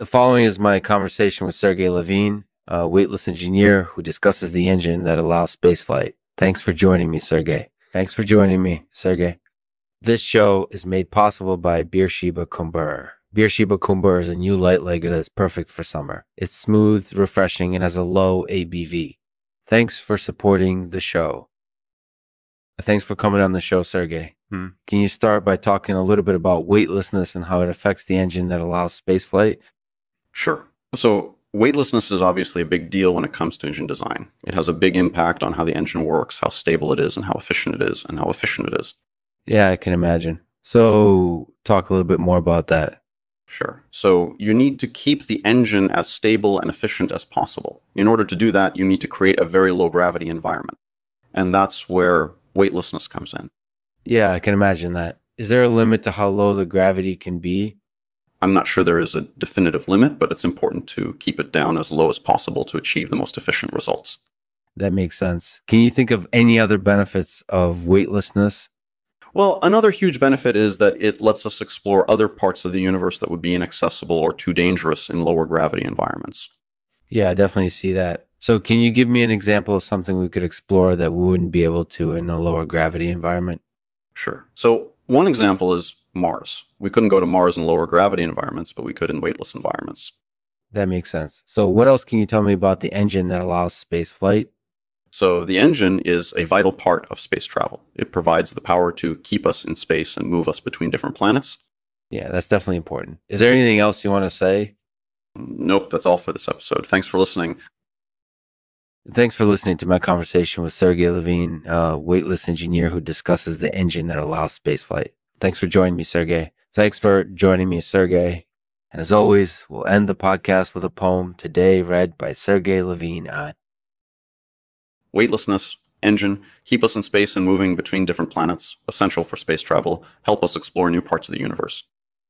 The following is my conversation with Sergey Levine, a weightless engineer who discusses the engine that allows spaceflight. Thanks for joining me, Sergey. Thanks for joining me, Sergey. This show is made possible by Beersheba Kumbur. Beersheba Kumbur is a new light lager that's perfect for summer. It's smooth, refreshing, and has a low ABV. Thanks for supporting the show. Thanks for coming on the show, Sergey. Hmm. Can you start by talking a little bit about weightlessness and how it affects the engine that allows spaceflight? Sure. So weightlessness is obviously a big deal when it comes to engine design. It has a big impact on how the engine works, how stable it is, and how efficient it is, and how efficient it is. Yeah, I can imagine. So, talk a little bit more about that. Sure. So, you need to keep the engine as stable and efficient as possible. In order to do that, you need to create a very low gravity environment. And that's where weightlessness comes in. Yeah, I can imagine that. Is there a limit to how low the gravity can be? I'm not sure there is a definitive limit, but it's important to keep it down as low as possible to achieve the most efficient results. That makes sense. Can you think of any other benefits of weightlessness? Well, another huge benefit is that it lets us explore other parts of the universe that would be inaccessible or too dangerous in lower gravity environments. Yeah, I definitely see that. So, can you give me an example of something we could explore that we wouldn't be able to in a lower gravity environment? Sure. So, one example is Mars. We couldn't go to Mars in lower gravity environments, but we could in weightless environments. That makes sense. So, what else can you tell me about the engine that allows space flight? So, the engine is a vital part of space travel. It provides the power to keep us in space and move us between different planets. Yeah, that's definitely important. Is there anything else you want to say? Nope, that's all for this episode. Thanks for listening. Thanks for listening to my conversation with Sergey Levine, a weightless engineer who discusses the engine that allows spaceflight. Thanks for joining me, Sergey. Thanks for joining me, Sergey. And as always, we'll end the podcast with a poem today read by Sergey Levine on Weightlessness, engine, keep us in space and moving between different planets, essential for space travel, help us explore new parts of the universe.